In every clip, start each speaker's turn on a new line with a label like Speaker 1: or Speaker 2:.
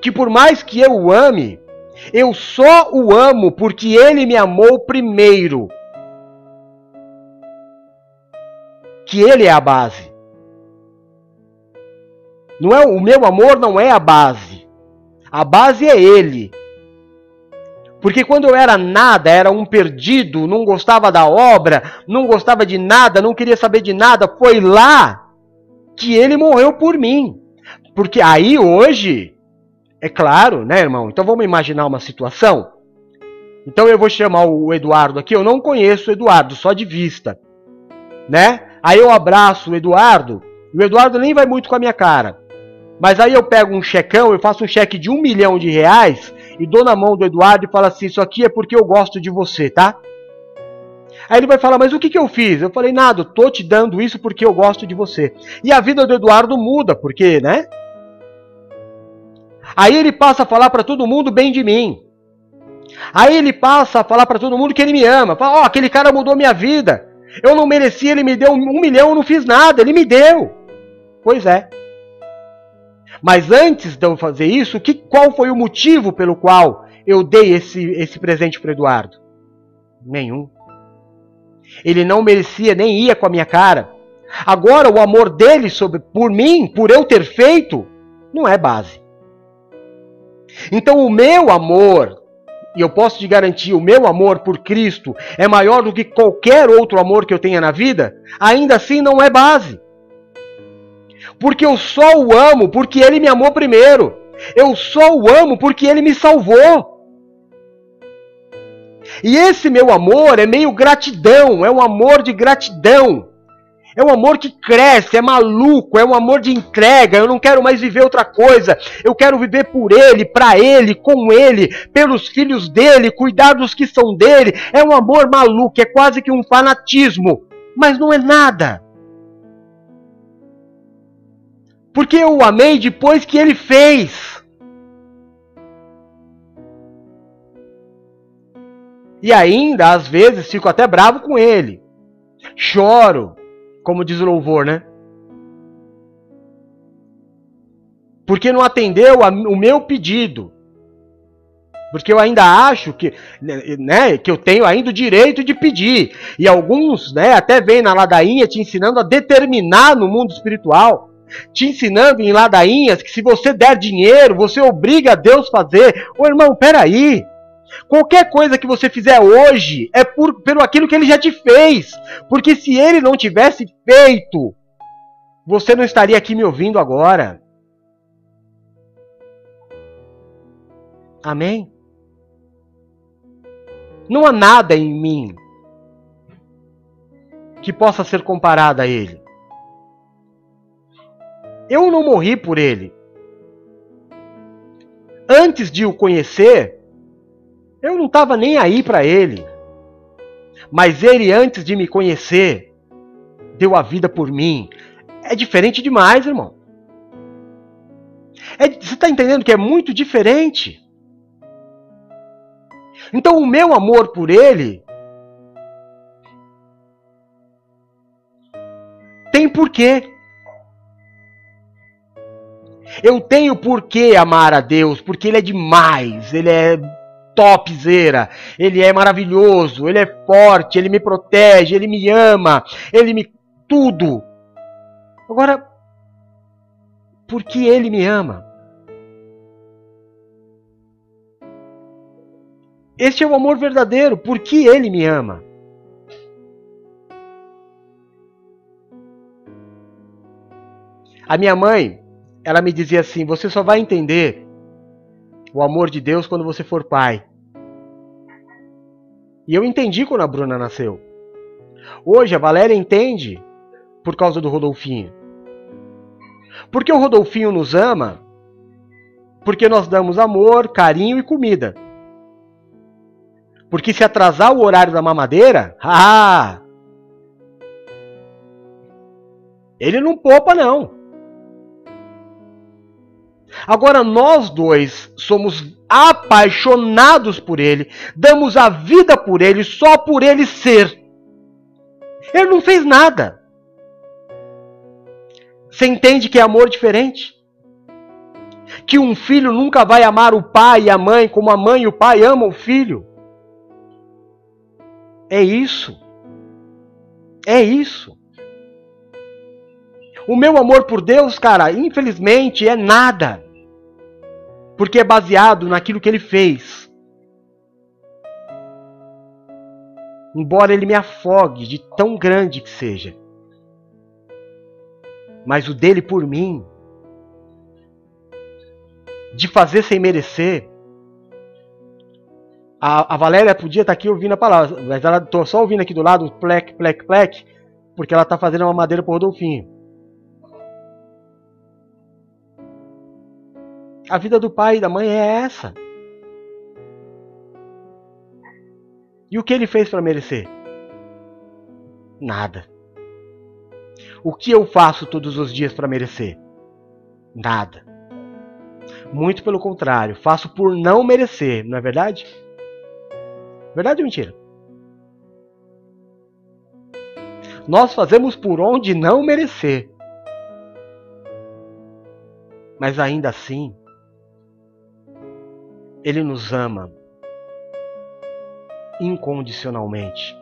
Speaker 1: que por mais que eu o ame, eu só o amo porque ele me amou primeiro. Que ele é a base. Não é o meu amor não é a base. A base é ele. Porque quando eu era nada, era um perdido, não gostava da obra, não gostava de nada, não queria saber de nada, foi lá que ele morreu por mim. Porque aí hoje, é claro, né, irmão? Então vamos imaginar uma situação. Então eu vou chamar o Eduardo aqui, eu não conheço o Eduardo, só de vista. Né? Aí eu abraço o Eduardo, e o Eduardo nem vai muito com a minha cara. Mas aí eu pego um checão, eu faço um cheque de um milhão de reais e dou na mão do Eduardo e falo assim: Isso aqui é porque eu gosto de você, tá? Aí ele vai falar: Mas o que, que eu fiz? Eu falei: Nada, tô te dando isso porque eu gosto de você. E a vida do Eduardo muda, porque, né? Aí ele passa a falar para todo mundo bem de mim. Aí ele passa a falar para todo mundo que ele me ama. Fala: Ó, oh, aquele cara mudou minha vida. Eu não merecia, ele me deu um milhão, eu não fiz nada, ele me deu. Pois é. Mas antes de eu fazer isso, que, qual foi o motivo pelo qual eu dei esse, esse presente para Eduardo? Nenhum. Ele não merecia, nem ia com a minha cara. Agora, o amor dele sobre, por mim, por eu ter feito, não é base. Então, o meu amor, e eu posso te garantir, o meu amor por Cristo é maior do que qualquer outro amor que eu tenha na vida, ainda assim não é base porque eu só o amo porque ele me amou primeiro. Eu só o amo porque ele me salvou. E esse meu amor é meio gratidão, é um amor de gratidão. É um amor que cresce, é maluco, é um amor de entrega. Eu não quero mais viver outra coisa. Eu quero viver por ele, para ele, com ele, pelos filhos dele, cuidar dos que são dele. É um amor maluco, é quase que um fanatismo, mas não é nada. Porque eu o amei depois que ele fez. E ainda, às vezes, fico até bravo com ele. Choro, como diz o louvor, né? Porque não atendeu o meu pedido. Porque eu ainda acho que, né, que eu tenho ainda o direito de pedir. E alguns né, até vêm na ladainha te ensinando a determinar no mundo espiritual te ensinando em ladainhas que se você der dinheiro, você obriga a Deus a fazer. Ô irmão, peraí. Qualquer coisa que você fizer hoje é por, pelo aquilo que ele já te fez. Porque se ele não tivesse feito, você não estaria aqui me ouvindo agora. Amém? Não há nada em mim que possa ser comparado a ele. Eu não morri por ele. Antes de o conhecer, eu não estava nem aí para ele. Mas ele, antes de me conhecer, deu a vida por mim. É diferente demais, irmão. É, você está entendendo que é muito diferente? Então, o meu amor por ele tem porquê. Eu tenho por que amar a Deus, porque Ele é demais, Ele é topzera, Ele é maravilhoso, Ele é forte, Ele me protege, Ele me ama, Ele me. tudo. Agora, por que Ele me ama? Este é o amor verdadeiro, por que Ele me ama? A minha mãe, ela me dizia assim: você só vai entender o amor de Deus quando você for pai. E eu entendi quando a Bruna nasceu. Hoje a Valéria entende por causa do Rodolfinho. Porque o Rodolfinho nos ama, porque nós damos amor, carinho e comida. Porque se atrasar o horário da mamadeira, ah, ele não poupa não. Agora nós dois somos apaixonados por ele, damos a vida por ele, só por ele ser. Ele não fez nada. Você entende que é amor diferente? Que um filho nunca vai amar o pai e a mãe como a mãe e o pai amam o filho. É isso. É isso. O meu amor por Deus, cara, infelizmente é nada. Porque é baseado naquilo que ele fez. Embora ele me afogue de tão grande que seja. Mas o dele por mim, de fazer sem merecer, a, a Valéria podia estar aqui ouvindo a palavra, mas ela tô só ouvindo aqui do lado, plec, plec, plec, porque ela está fazendo uma madeira para o Rodolfinho. A vida do pai e da mãe é essa. E o que ele fez para merecer? Nada. O que eu faço todos os dias para merecer? Nada. Muito pelo contrário, faço por não merecer, não é verdade? Verdade ou mentira? Nós fazemos por onde não merecer. Mas ainda assim, Ele nos ama incondicionalmente.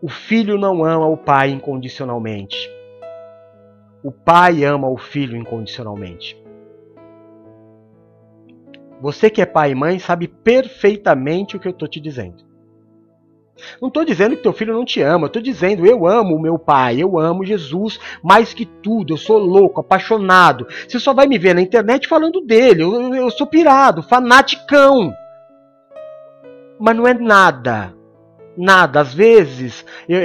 Speaker 1: O filho não ama o pai incondicionalmente. O pai ama o filho incondicionalmente. Você que é pai e mãe sabe perfeitamente o que eu estou te dizendo. Não estou dizendo que teu filho não te ama, eu estou dizendo eu amo o meu pai, eu amo Jesus mais que tudo, eu sou louco, apaixonado. Você só vai me ver na internet falando dele, eu, eu sou pirado, fanaticão. Mas não é nada nada. Às vezes eu,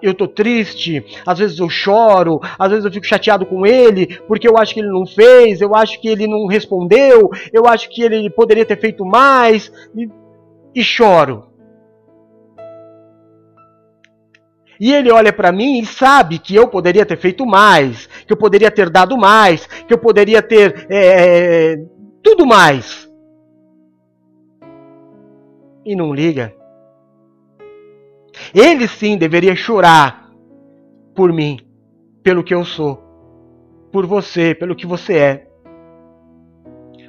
Speaker 1: eu tô triste, às vezes eu choro, às vezes eu fico chateado com ele porque eu acho que ele não fez, eu acho que ele não respondeu, eu acho que ele poderia ter feito mais e, e choro. E ele olha para mim e sabe que eu poderia ter feito mais, que eu poderia ter dado mais, que eu poderia ter é, tudo mais. E não liga. Ele sim deveria chorar por mim, pelo que eu sou, por você, pelo que você é.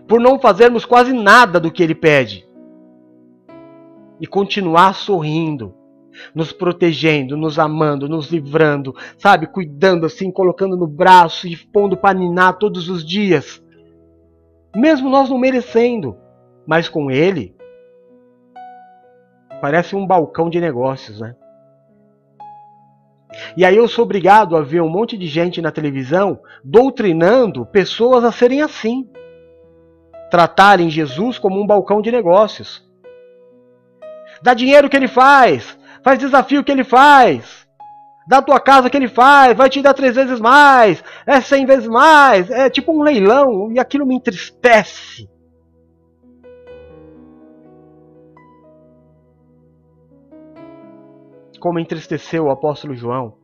Speaker 1: Por não fazermos quase nada do que ele pede. E continuar sorrindo, nos protegendo, nos amando, nos livrando, sabe? Cuidando assim, colocando no braço e pondo para ninar todos os dias. Mesmo nós não merecendo, mas com ele, Parece um balcão de negócios, né? E aí eu sou obrigado a ver um monte de gente na televisão doutrinando pessoas a serem assim. Tratarem Jesus como um balcão de negócios. Dá dinheiro que ele faz, faz desafio que ele faz, dá tua casa que ele faz, vai te dar três vezes mais, é cem vezes mais, é tipo um leilão, e aquilo me entristece. como entristeceu o apóstolo João,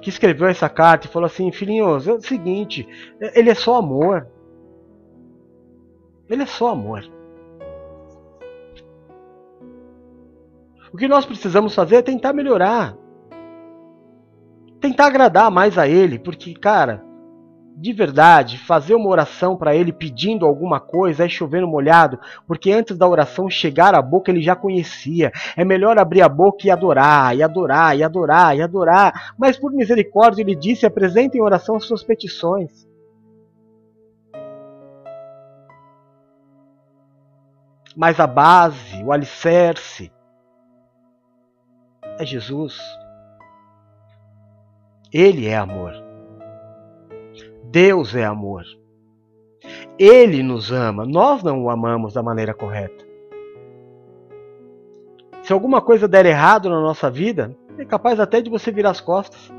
Speaker 1: que escreveu essa carta e falou assim: Filhinhos, é o seguinte, ele é só amor. Ele é só amor. O que nós precisamos fazer é tentar melhorar. Tentar agradar mais a ele, porque, cara, de verdade, fazer uma oração para ele pedindo alguma coisa é chover no molhado, porque antes da oração chegar à boca ele já conhecia. É melhor abrir a boca e adorar, e adorar, e adorar, e adorar. Mas por misericórdia ele disse: apresentem em oração as suas petições. Mas a base, o alicerce, é Jesus. Ele é amor. Deus é amor. Ele nos ama, nós não o amamos da maneira correta. Se alguma coisa der errado na nossa vida, é capaz até de você virar as costas.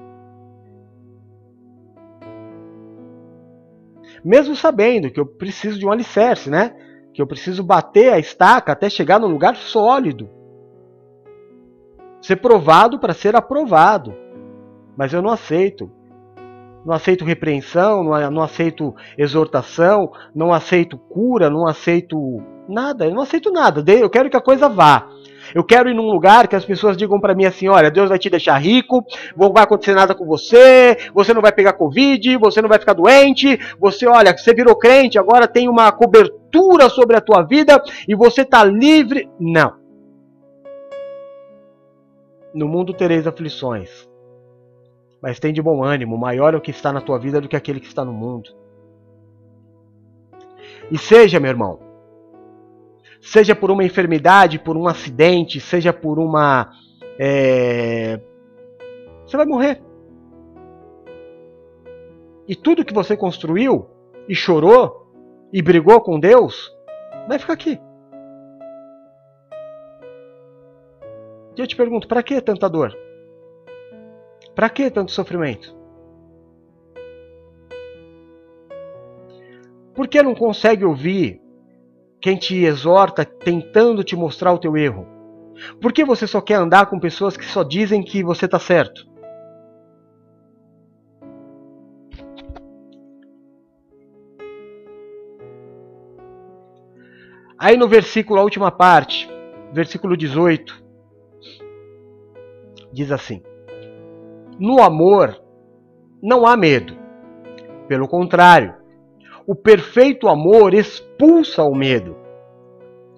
Speaker 1: Mesmo sabendo que eu preciso de um alicerce, né? Que eu preciso bater a estaca até chegar num lugar sólido. Ser provado para ser aprovado. Mas eu não aceito não aceito repreensão, não, aceito exortação, não aceito cura, não aceito nada, eu não aceito nada. Eu quero que a coisa vá. Eu quero ir num lugar que as pessoas digam para mim assim: olha, Deus vai te deixar rico, não vai acontecer nada com você, você não vai pegar Covid, você não vai ficar doente, você, olha, você virou crente, agora tem uma cobertura sobre a tua vida e você está livre. Não. No mundo tereis aflições, mas tem de bom ânimo, maior é o que está na tua vida do que aquele que está no mundo. E seja, meu irmão, seja por uma enfermidade, por um acidente, seja por uma. É... Você vai morrer. E tudo que você construiu, e chorou, e brigou com Deus, vai ficar aqui. E eu te pergunto: para que tanta dor? Para que tanto sofrimento? Por que não consegue ouvir quem te exorta tentando te mostrar o teu erro? Por que você só quer andar com pessoas que só dizem que você está certo? Aí no versículo, a última parte, versículo 18, diz assim: No amor não há medo. Pelo contrário, o perfeito amor expulsa o medo.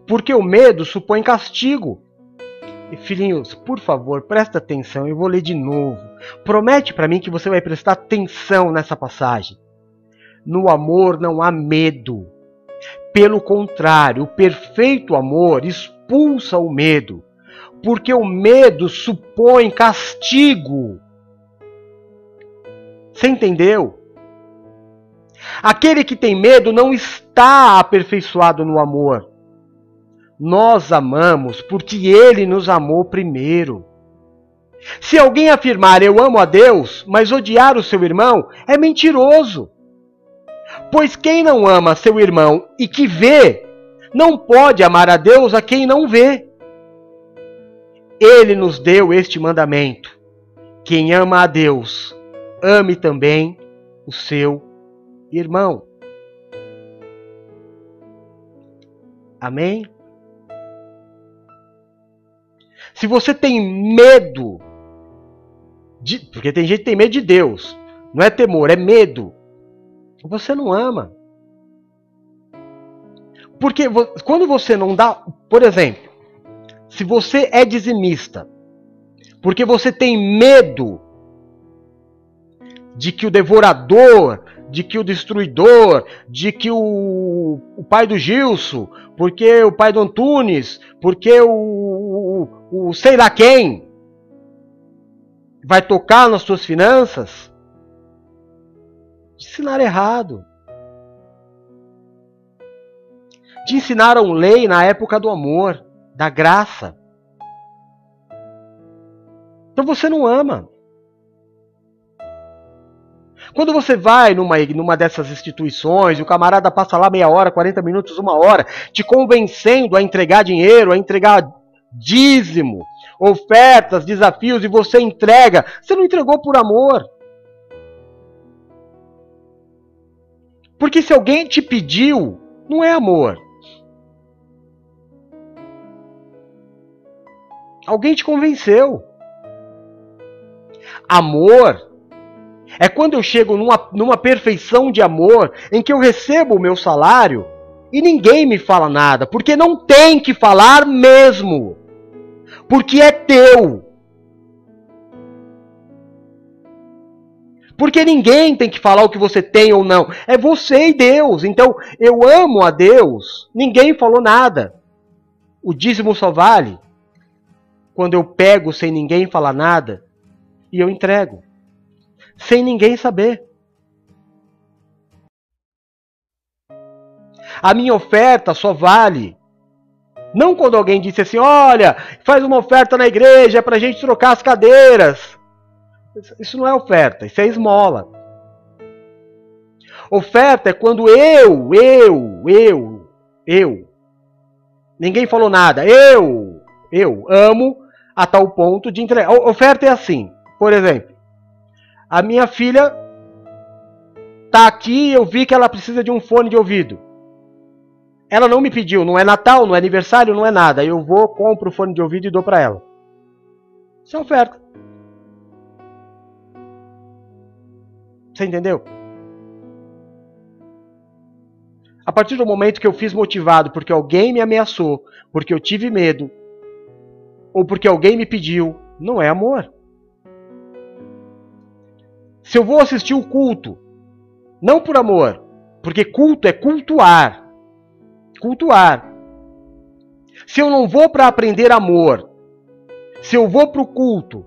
Speaker 1: Porque o medo supõe castigo. E filhinhos, por favor, presta atenção, eu vou ler de novo. Promete para mim que você vai prestar atenção nessa passagem. No amor não há medo. Pelo contrário, o perfeito amor expulsa o medo, porque o medo supõe castigo. Você entendeu? Aquele que tem medo não está aperfeiçoado no amor. Nós amamos porque ele nos amou primeiro. Se alguém afirmar eu amo a Deus, mas odiar o seu irmão, é mentiroso. Pois quem não ama seu irmão e que vê, não pode amar a Deus a quem não vê. Ele nos deu este mandamento: quem ama a Deus, ame também o seu irmão. Amém? Se você tem medo, de, porque tem gente que tem medo de Deus, não é temor, é medo, você não ama. Porque quando você não dá, por exemplo, se você é dizimista, porque você tem medo de que o devorador de que o destruidor, de que o, o pai do Gilson, porque o pai do Antunes, porque o, o, o sei lá quem vai tocar nas suas finanças, ensinar errado. Te ensinaram lei na época do amor, da graça. Então você não ama. Quando você vai numa, numa dessas instituições e o camarada passa lá meia hora, 40 minutos, uma hora, te convencendo a entregar dinheiro, a entregar dízimo, ofertas, desafios, e você entrega, você não entregou por amor. Porque se alguém te pediu, não é amor. Alguém te convenceu. Amor é quando eu chego numa, numa perfeição de amor em que eu recebo o meu salário e ninguém me fala nada, porque não tem que falar mesmo, porque é teu. Porque ninguém tem que falar o que você tem ou não. É você e Deus. Então, eu amo a Deus. Ninguém falou nada. O dízimo só vale quando eu pego sem ninguém falar nada e eu entrego sem ninguém saber. A minha oferta só vale. Não quando alguém disse assim: olha, faz uma oferta na igreja para a gente trocar as cadeiras. Isso não é oferta, isso é esmola. Oferta é quando eu, eu, eu, eu, ninguém falou nada, eu, eu amo a tal ponto de entregar. Oferta é assim, por exemplo, a minha filha tá aqui, eu vi que ela precisa de um fone de ouvido. Ela não me pediu, não é Natal, não é aniversário, não é nada. Eu vou, compro o fone de ouvido e dou para ela. Isso é oferta. Você entendeu? A partir do momento que eu fiz motivado porque alguém me ameaçou, porque eu tive medo, ou porque alguém me pediu, não é amor. Se eu vou assistir o culto, não por amor, porque culto é cultuar. Cultuar. Se eu não vou para aprender amor, se eu vou para o culto,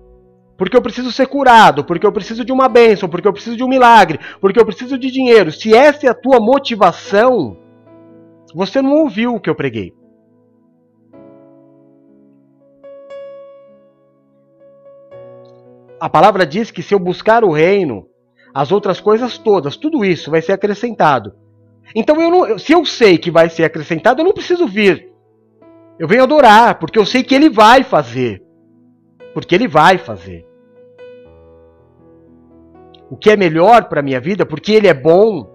Speaker 1: porque eu preciso ser curado, porque eu preciso de uma bênção, porque eu preciso de um milagre, porque eu preciso de dinheiro, se essa é a tua motivação, você não ouviu o que eu preguei. A palavra diz que se eu buscar o reino, as outras coisas todas, tudo isso vai ser acrescentado. Então, eu não, se eu sei que vai ser acrescentado, eu não preciso vir. Eu venho adorar, porque eu sei que ele vai fazer. Porque ele vai fazer. O que é melhor para a minha vida, porque ele é bom.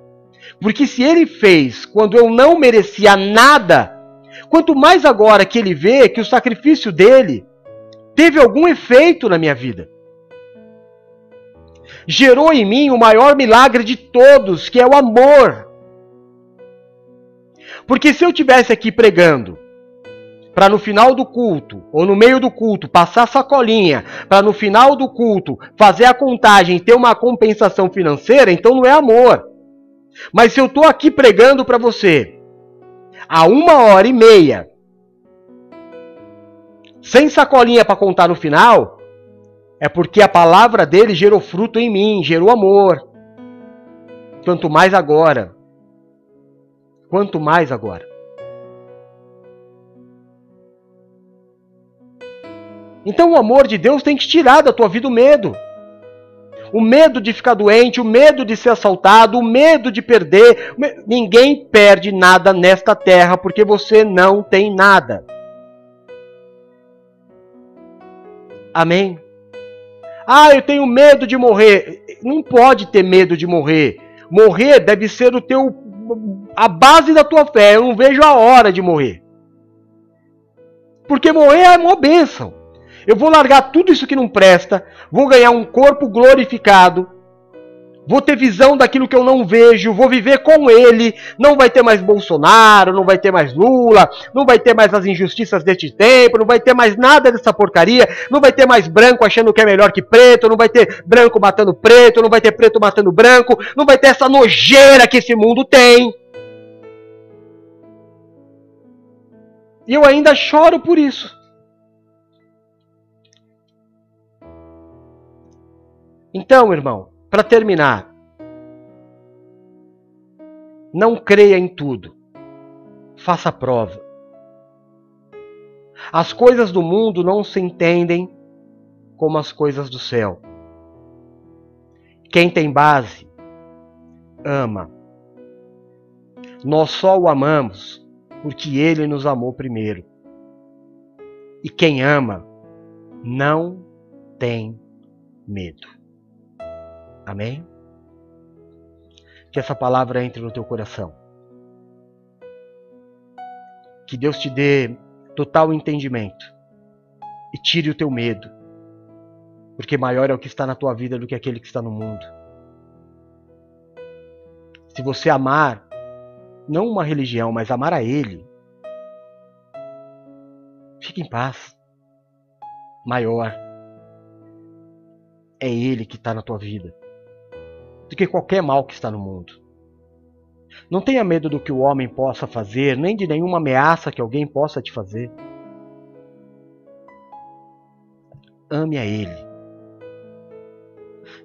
Speaker 1: Porque se ele fez quando eu não merecia nada, quanto mais agora que ele vê que o sacrifício dele teve algum efeito na minha vida gerou em mim o maior milagre de todos, que é o amor. Porque se eu tivesse aqui pregando, para no final do culto, ou no meio do culto, passar sacolinha, para no final do culto fazer a contagem e ter uma compensação financeira, então não é amor. Mas se eu estou aqui pregando para você, a uma hora e meia, sem sacolinha para contar no final, é porque a palavra dele gerou fruto em mim, gerou amor. Quanto mais agora. Quanto mais agora. Então o amor de Deus tem que tirar da tua vida o medo. O medo de ficar doente, o medo de ser assaltado, o medo de perder. Ninguém perde nada nesta terra porque você não tem nada. Amém? Ah, eu tenho medo de morrer. Não pode ter medo de morrer. Morrer deve ser o teu a base da tua fé. Eu não vejo a hora de morrer. Porque morrer é uma bênção. Eu vou largar tudo isso que não presta, vou ganhar um corpo glorificado, vou ter visão daquilo que eu não vejo, vou viver com ele. Não vai ter mais Bolsonaro, não vai ter mais Lula, não vai ter mais as injustiças deste tempo, não vai ter mais nada dessa porcaria, não vai ter mais branco achando que é melhor que preto, não vai ter branco matando preto, não vai ter preto matando branco, não vai ter essa nojeira que esse mundo tem. E eu ainda choro por isso. Então, irmão, para terminar, não creia em tudo. Faça prova. As coisas do mundo não se entendem como as coisas do céu. Quem tem base, ama. Nós só o amamos porque ele nos amou primeiro. E quem ama não tem medo. Amém? Que essa palavra entre no teu coração. Que Deus te dê total entendimento e tire o teu medo, porque maior é o que está na tua vida do que aquele que está no mundo. Se você amar, não uma religião, mas amar a Ele, fique em paz. Maior é Ele que está na tua vida do que qualquer mal que está no mundo. Não tenha medo do que o homem possa fazer, nem de nenhuma ameaça que alguém possa te fazer. Ame a Ele.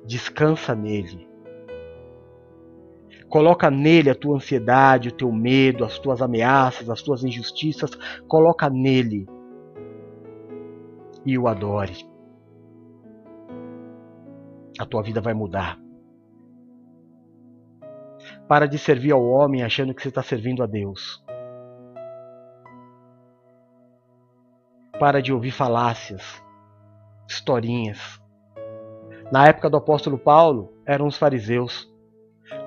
Speaker 1: Descansa nele. Coloca nele a tua ansiedade, o teu medo, as tuas ameaças, as tuas injustiças. Coloca nele. E o adore. A tua vida vai mudar. Para de servir ao homem achando que você está servindo a Deus. Para de ouvir falácias, historinhas. Na época do apóstolo Paulo, eram os fariseus.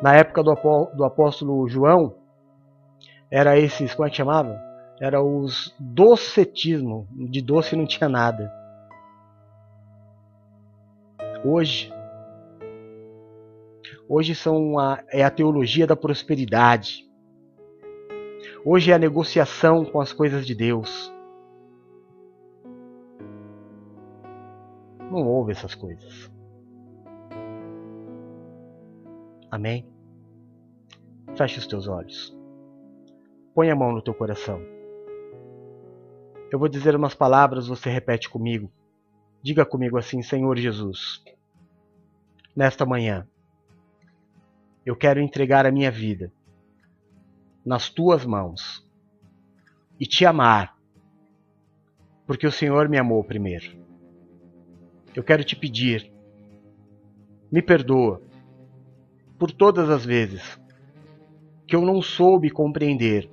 Speaker 1: Na época do apóstolo João, era esses, como é que chamava? Era os docetismo, de doce não tinha nada. Hoje, hoje são a, é a teologia da prosperidade. Hoje é a negociação com as coisas de Deus. Não ouve essas coisas. Amém? Feche os teus olhos. Põe a mão no teu coração. Eu vou dizer umas palavras, você repete comigo. Diga comigo assim: Senhor Jesus, nesta manhã, eu quero entregar a minha vida nas tuas mãos e te amar, porque o Senhor me amou primeiro. Eu quero te pedir, me perdoa por todas as vezes que eu não soube compreender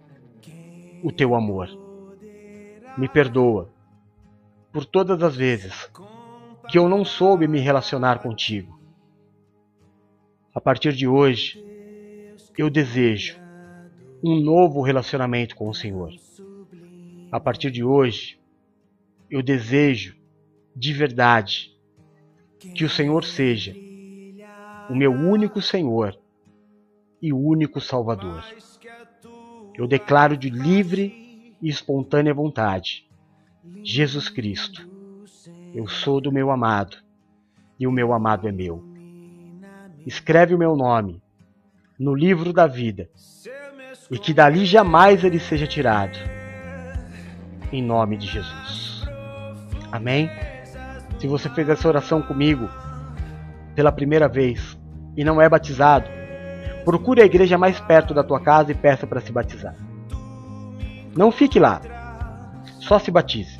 Speaker 1: o teu amor. Me perdoa por todas as vezes que eu não soube me relacionar contigo. A partir de hoje, eu desejo um novo relacionamento com o Senhor. A partir de hoje, eu desejo de verdade que o Senhor seja o meu único Senhor e único Salvador. Eu declaro de livre e espontânea vontade: Jesus Cristo, eu sou do meu amado e o meu amado é meu. Escreve o meu nome no livro da vida e que dali jamais ele seja tirado. Em nome de Jesus. Amém? Se você fez essa oração comigo pela primeira vez e não é batizado, Procure a igreja mais perto da tua casa e peça para se batizar. Não fique lá. Só se batize.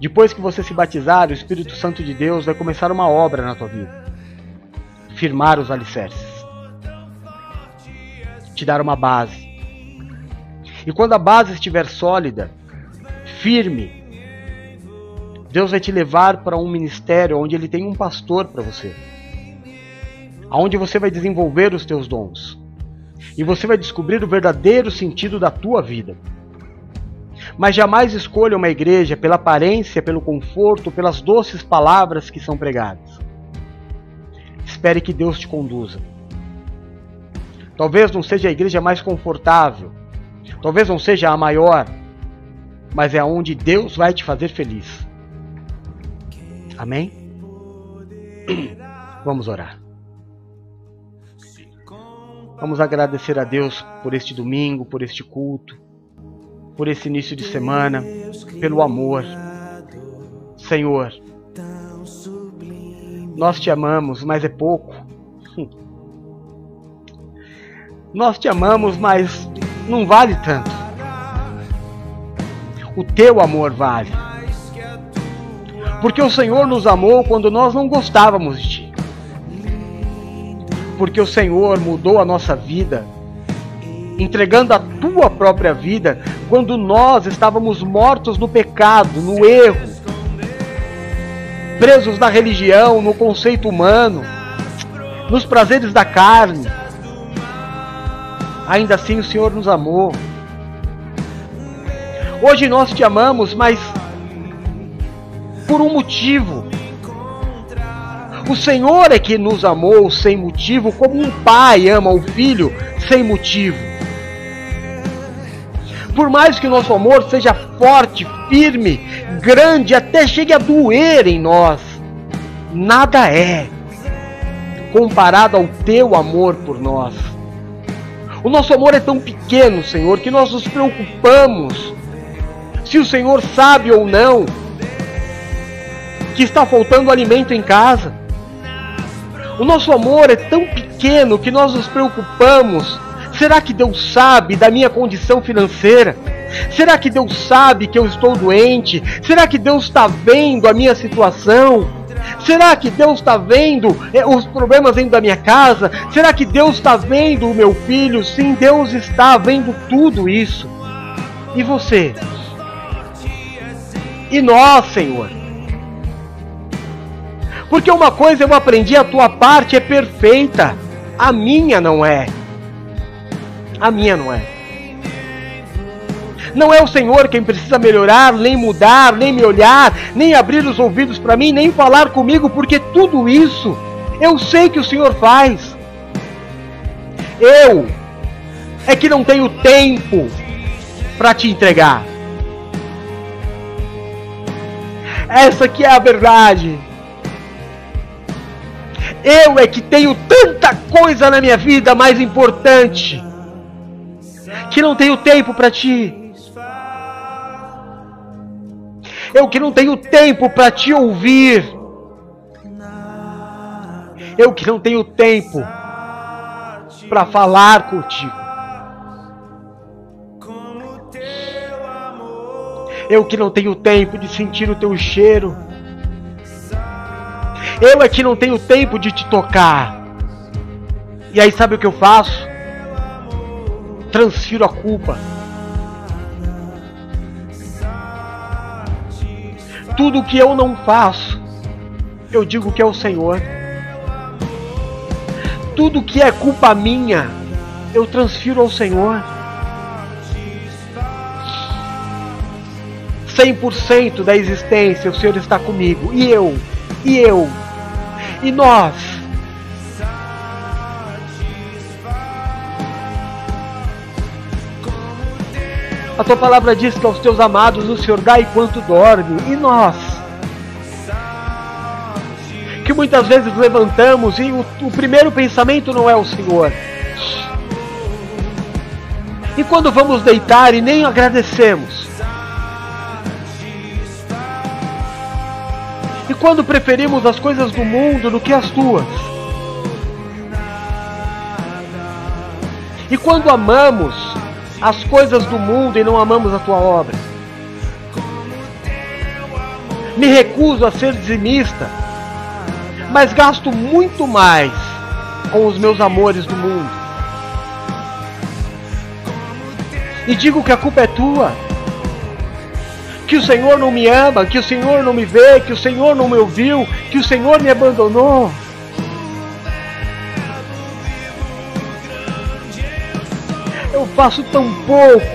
Speaker 1: Depois que você se batizar, o Espírito Santo de Deus vai começar uma obra na tua vida. Firmar os alicerces. Te dar uma base. E quando a base estiver sólida, firme, Deus vai te levar para um ministério onde Ele tem um pastor para você aonde você vai desenvolver os teus dons. E você vai descobrir o verdadeiro sentido da tua vida. Mas jamais escolha uma igreja pela aparência, pelo conforto, pelas doces palavras que são pregadas. Espere que Deus te conduza. Talvez não seja a igreja mais confortável, talvez não seja a maior, mas é onde Deus vai te fazer feliz. Amém? Vamos orar. Vamos agradecer a Deus por este domingo, por este culto, por esse início de semana, pelo amor. Senhor, nós te amamos, mas é pouco. Nós te amamos, mas não vale tanto. O teu amor vale. Porque o Senhor nos amou quando nós não gostávamos de ti porque o Senhor mudou a nossa vida, entregando a tua própria vida quando nós estávamos mortos no pecado, no erro, presos na religião, no conceito humano, nos prazeres da carne. Ainda assim o Senhor nos amou. Hoje nós te amamos, mas por um motivo o Senhor é que nos amou sem motivo, como um pai ama o filho sem motivo. Por mais que o nosso amor seja forte, firme, grande, até chegue a doer em nós, nada é comparado ao teu amor por nós. O nosso amor é tão pequeno, Senhor, que nós nos preocupamos se o Senhor sabe ou não que está faltando alimento em casa. O nosso amor é tão pequeno que nós nos preocupamos. Será que Deus sabe da minha condição financeira? Será que Deus sabe que eu estou doente? Será que Deus está vendo a minha situação? Será que Deus está vendo eh, os problemas dentro da minha casa? Será que Deus está vendo o meu filho? Sim, Deus está vendo tudo isso. E você? E nós, Senhor? Porque uma coisa eu aprendi, a tua parte é perfeita, a minha não é. A minha não é. Não é o Senhor quem precisa melhorar, nem mudar, nem me olhar, nem abrir os ouvidos para mim, nem falar comigo, porque tudo isso eu sei que o Senhor faz. Eu é que não tenho tempo para te entregar. Essa que é a verdade. Eu é que tenho tanta coisa na minha vida mais importante que não tenho tempo para ti. Eu que não tenho tempo para te ouvir. Eu que não tenho tempo para falar contigo. Eu que não tenho tempo de sentir o teu cheiro. Eu é que não tenho tempo de te tocar. E aí sabe o que eu faço? Transfiro a culpa. Tudo que eu não faço, eu digo que é o Senhor. Tudo que é culpa minha, eu transfiro ao Senhor. 100% da existência, o Senhor está comigo. E eu, e eu, e nós. A tua palavra diz que aos teus amados o Senhor dá enquanto dorme. E nós? Que muitas vezes levantamos e o, o primeiro pensamento não é o Senhor. E quando vamos deitar e nem agradecemos. E quando preferimos as coisas do mundo do que as tuas. E quando amamos as coisas do mundo e não amamos a tua obra. Me recuso a ser dizimista, mas gasto muito mais com os meus amores do mundo. E digo que a culpa é tua que o Senhor não me ama, que o Senhor não me vê, que o Senhor não me ouviu, que o Senhor me abandonou. Faço tão pouco,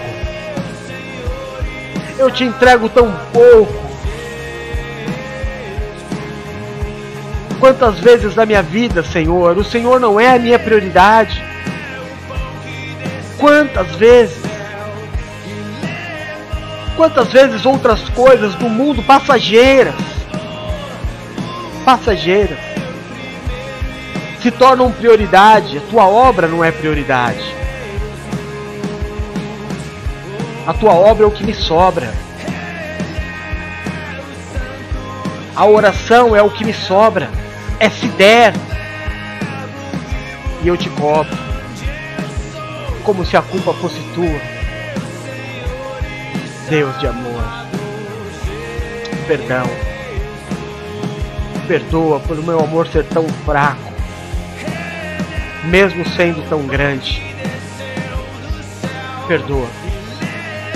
Speaker 1: eu te entrego tão pouco. Quantas vezes na minha vida, Senhor, o Senhor não é a minha prioridade? Quantas vezes? Quantas vezes outras coisas do mundo passageiras, passageiras, se tornam prioridade, a tua obra não é prioridade. A tua obra é o que me sobra. A oração é o que me sobra. É se der. E eu te cobro. Como se a culpa fosse tua. Deus de amor. Perdão. Perdoa por meu amor ser tão fraco, mesmo sendo tão grande. Perdoa.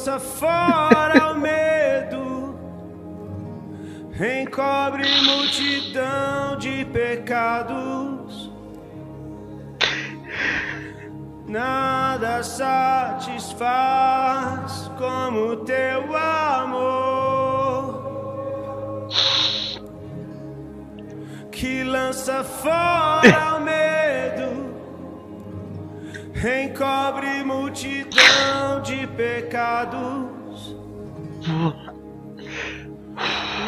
Speaker 2: lança fora o medo, encobre multidão de pecados. Nada satisfaz como teu amor, que lança fora o medo encobre multidão de pecados.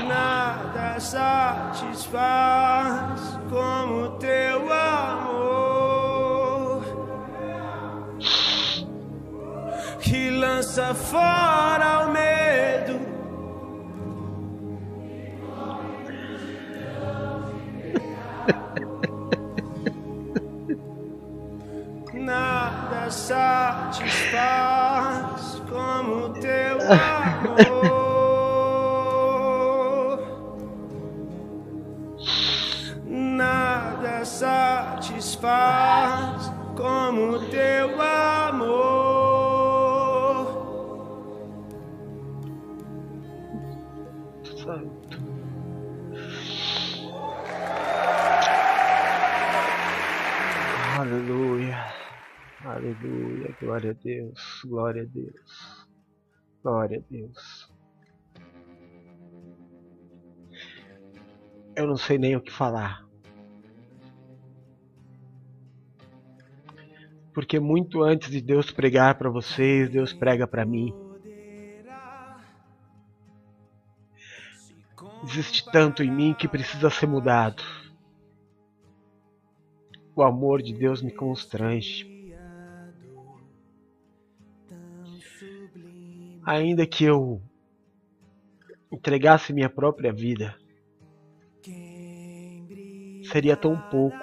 Speaker 2: Nada satisfaz como lança fora o medo. Nada satisfaz como teu amor.
Speaker 1: Deus. Glória a Deus. Glória a Deus. Eu não sei nem o que falar. Porque muito antes de Deus pregar para vocês, Deus prega para mim. Existe tanto em mim que precisa ser mudado. O amor de Deus me constrange. Ainda que eu entregasse minha própria vida, seria tão pouco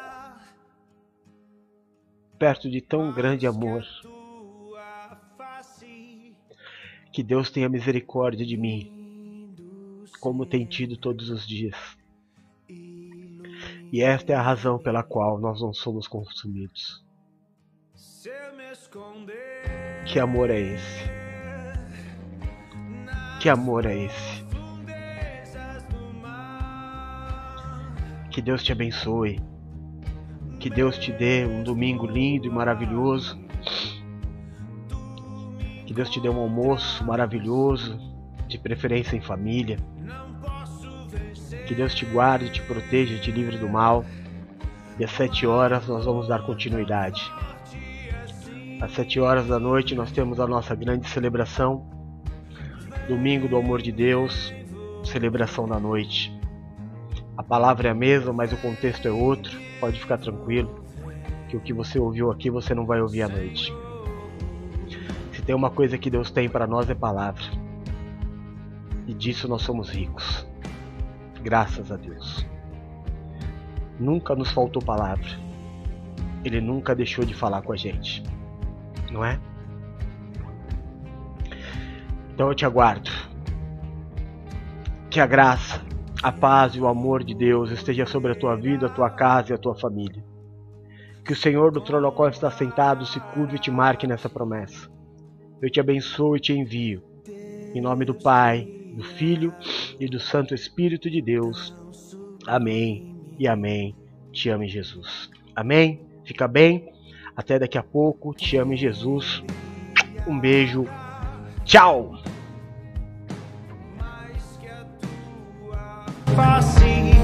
Speaker 1: perto de tão grande amor. Que Deus tenha misericórdia de mim, como tem tido todos os dias. E esta é a razão pela qual nós não somos consumidos. Que amor é esse? Que amor é esse? Que Deus te abençoe. Que Deus te dê um domingo lindo e maravilhoso. Que Deus te dê um almoço maravilhoso, de preferência em família. Que Deus te guarde, te proteja, te livre do mal. E às sete horas nós vamos dar continuidade. Às sete horas da noite nós temos a nossa grande celebração. Domingo do Amor de Deus, celebração da noite. A palavra é a mesma, mas o contexto é outro. Pode ficar tranquilo, que o que você ouviu aqui você não vai ouvir à noite. Se tem uma coisa que Deus tem para nós é palavra. E disso nós somos ricos. Graças a Deus. Nunca nos faltou palavra. Ele nunca deixou de falar com a gente. Não é? Então eu te aguardo. Que a graça, a paz e o amor de Deus esteja sobre a tua vida, a tua casa e a tua família. Que o Senhor do trono ao qual está sentado se curve e te marque nessa promessa. Eu te abençoo e te envio. Em nome do Pai, do Filho e do Santo Espírito de Deus. Amém e amém. Te ame Jesus. Amém? Fica bem. Até daqui a pouco. Te ame Jesus. Um beijo. Tchau!
Speaker 2: if I see